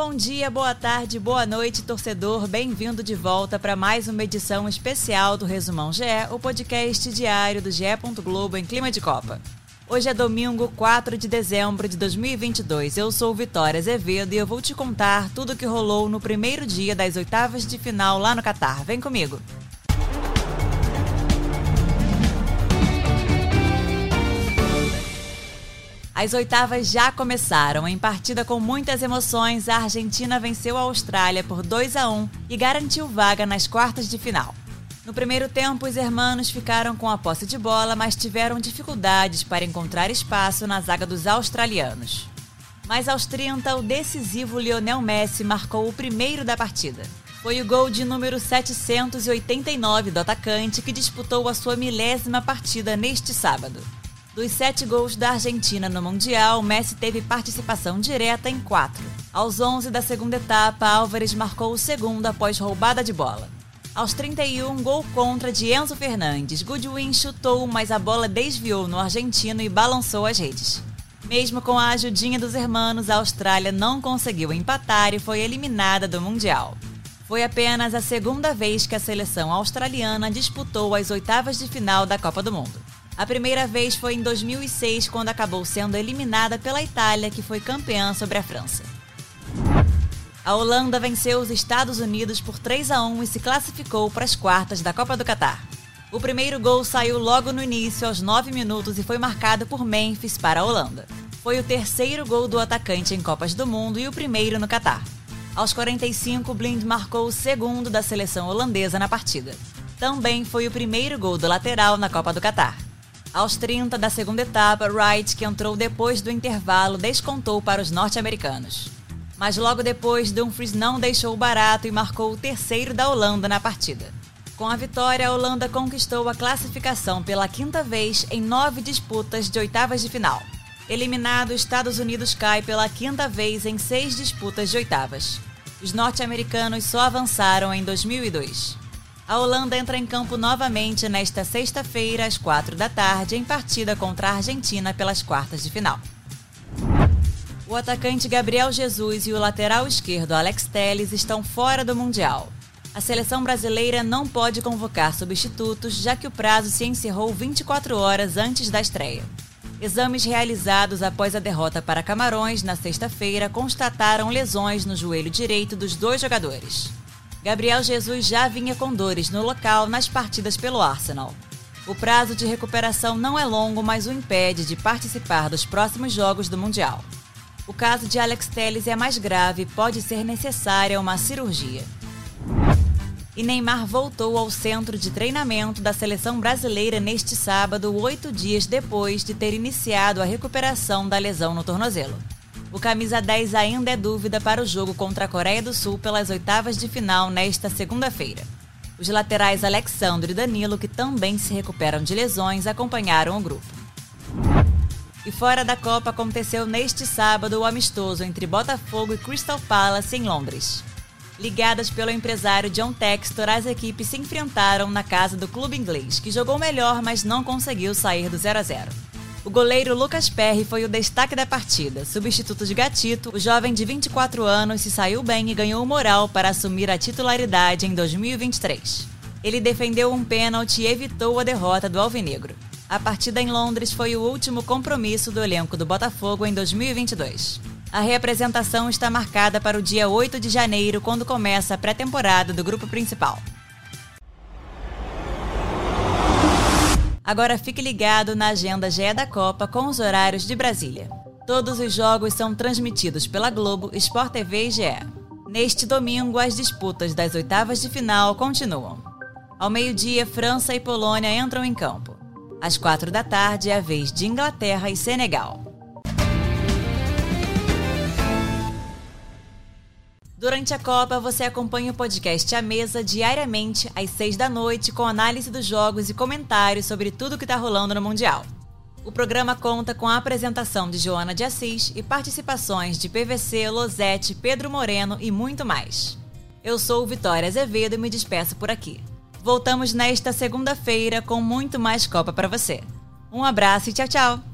Bom dia, boa tarde, boa noite, torcedor. Bem-vindo de volta para mais uma edição especial do Resumão GE, o podcast diário do GE. Globo em clima de Copa. Hoje é domingo, 4 de dezembro de 2022. Eu sou Vitória Azevedo e eu vou te contar tudo o que rolou no primeiro dia das oitavas de final lá no Catar. Vem comigo. As oitavas já começaram. Em partida com muitas emoções, a Argentina venceu a Austrália por 2 a 1 e garantiu vaga nas quartas de final. No primeiro tempo, os hermanos ficaram com a posse de bola, mas tiveram dificuldades para encontrar espaço na zaga dos australianos. Mas aos 30, o decisivo Lionel Messi marcou o primeiro da partida. Foi o gol de número 789 do atacante que disputou a sua milésima partida neste sábado. Dos sete gols da Argentina no Mundial, Messi teve participação direta em quatro. Aos 11 da segunda etapa, Álvares marcou o segundo após roubada de bola. Aos 31, gol contra de Enzo Fernandes. Goodwin chutou, mas a bola desviou no argentino e balançou as redes. Mesmo com a ajudinha dos hermanos, a Austrália não conseguiu empatar e foi eliminada do Mundial. Foi apenas a segunda vez que a seleção australiana disputou as oitavas de final da Copa do Mundo. A primeira vez foi em 2006, quando acabou sendo eliminada pela Itália, que foi campeã sobre a França. A Holanda venceu os Estados Unidos por 3 a 1 e se classificou para as quartas da Copa do Catar. O primeiro gol saiu logo no início, aos 9 minutos, e foi marcado por Memphis para a Holanda. Foi o terceiro gol do atacante em Copas do Mundo e o primeiro no Catar. Aos 45, Blind marcou o segundo da seleção holandesa na partida. Também foi o primeiro gol do lateral na Copa do Catar. Aos 30 da segunda etapa, Wright, que entrou depois do intervalo, descontou para os norte-americanos. Mas logo depois, Dumfries não deixou barato e marcou o terceiro da Holanda na partida. Com a vitória, a Holanda conquistou a classificação pela quinta vez em nove disputas de oitavas de final. Eliminado, Estados Unidos cai pela quinta vez em seis disputas de oitavas. Os norte-americanos só avançaram em 2002. A Holanda entra em campo novamente nesta sexta-feira, às quatro da tarde, em partida contra a Argentina pelas quartas de final. O atacante Gabriel Jesus e o lateral esquerdo Alex Telles estão fora do Mundial. A seleção brasileira não pode convocar substitutos, já que o prazo se encerrou 24 horas antes da estreia. Exames realizados após a derrota para Camarões na sexta-feira constataram lesões no joelho direito dos dois jogadores. Gabriel Jesus já vinha com dores no local nas partidas pelo Arsenal. O prazo de recuperação não é longo, mas o impede de participar dos próximos jogos do Mundial. O caso de Alex Telles é mais grave e pode ser necessária uma cirurgia. E Neymar voltou ao centro de treinamento da seleção brasileira neste sábado, oito dias depois de ter iniciado a recuperação da lesão no tornozelo. O camisa 10 ainda é dúvida para o jogo contra a Coreia do Sul pelas oitavas de final nesta segunda-feira. Os laterais Alexandre e Danilo, que também se recuperam de lesões, acompanharam o grupo. E fora da Copa aconteceu neste sábado o amistoso entre Botafogo e Crystal Palace em Londres. Ligadas pelo empresário John Textor, as equipes se enfrentaram na casa do clube inglês, que jogou melhor, mas não conseguiu sair do 0 a 0. O goleiro Lucas Perry foi o destaque da partida. Substituto de Gatito, o jovem de 24 anos se saiu bem e ganhou moral para assumir a titularidade em 2023. Ele defendeu um pênalti e evitou a derrota do Alvinegro. A partida em Londres foi o último compromisso do elenco do Botafogo em 2022. A reapresentação está marcada para o dia 8 de janeiro, quando começa a pré-temporada do grupo principal. Agora fique ligado na agenda GE da Copa com os horários de Brasília. Todos os jogos são transmitidos pela Globo, Sport TV e GE. Neste domingo, as disputas das oitavas de final continuam. Ao meio-dia, França e Polônia entram em campo. Às quatro da tarde é a vez de Inglaterra e Senegal. Durante a Copa, você acompanha o podcast A Mesa diariamente às seis da noite com análise dos jogos e comentários sobre tudo que está rolando no Mundial. O programa conta com a apresentação de Joana de Assis e participações de PVC, Losete, Pedro Moreno e muito mais. Eu sou Vitória Azevedo e me despeço por aqui. Voltamos nesta segunda-feira com muito mais Copa para você. Um abraço e tchau, tchau!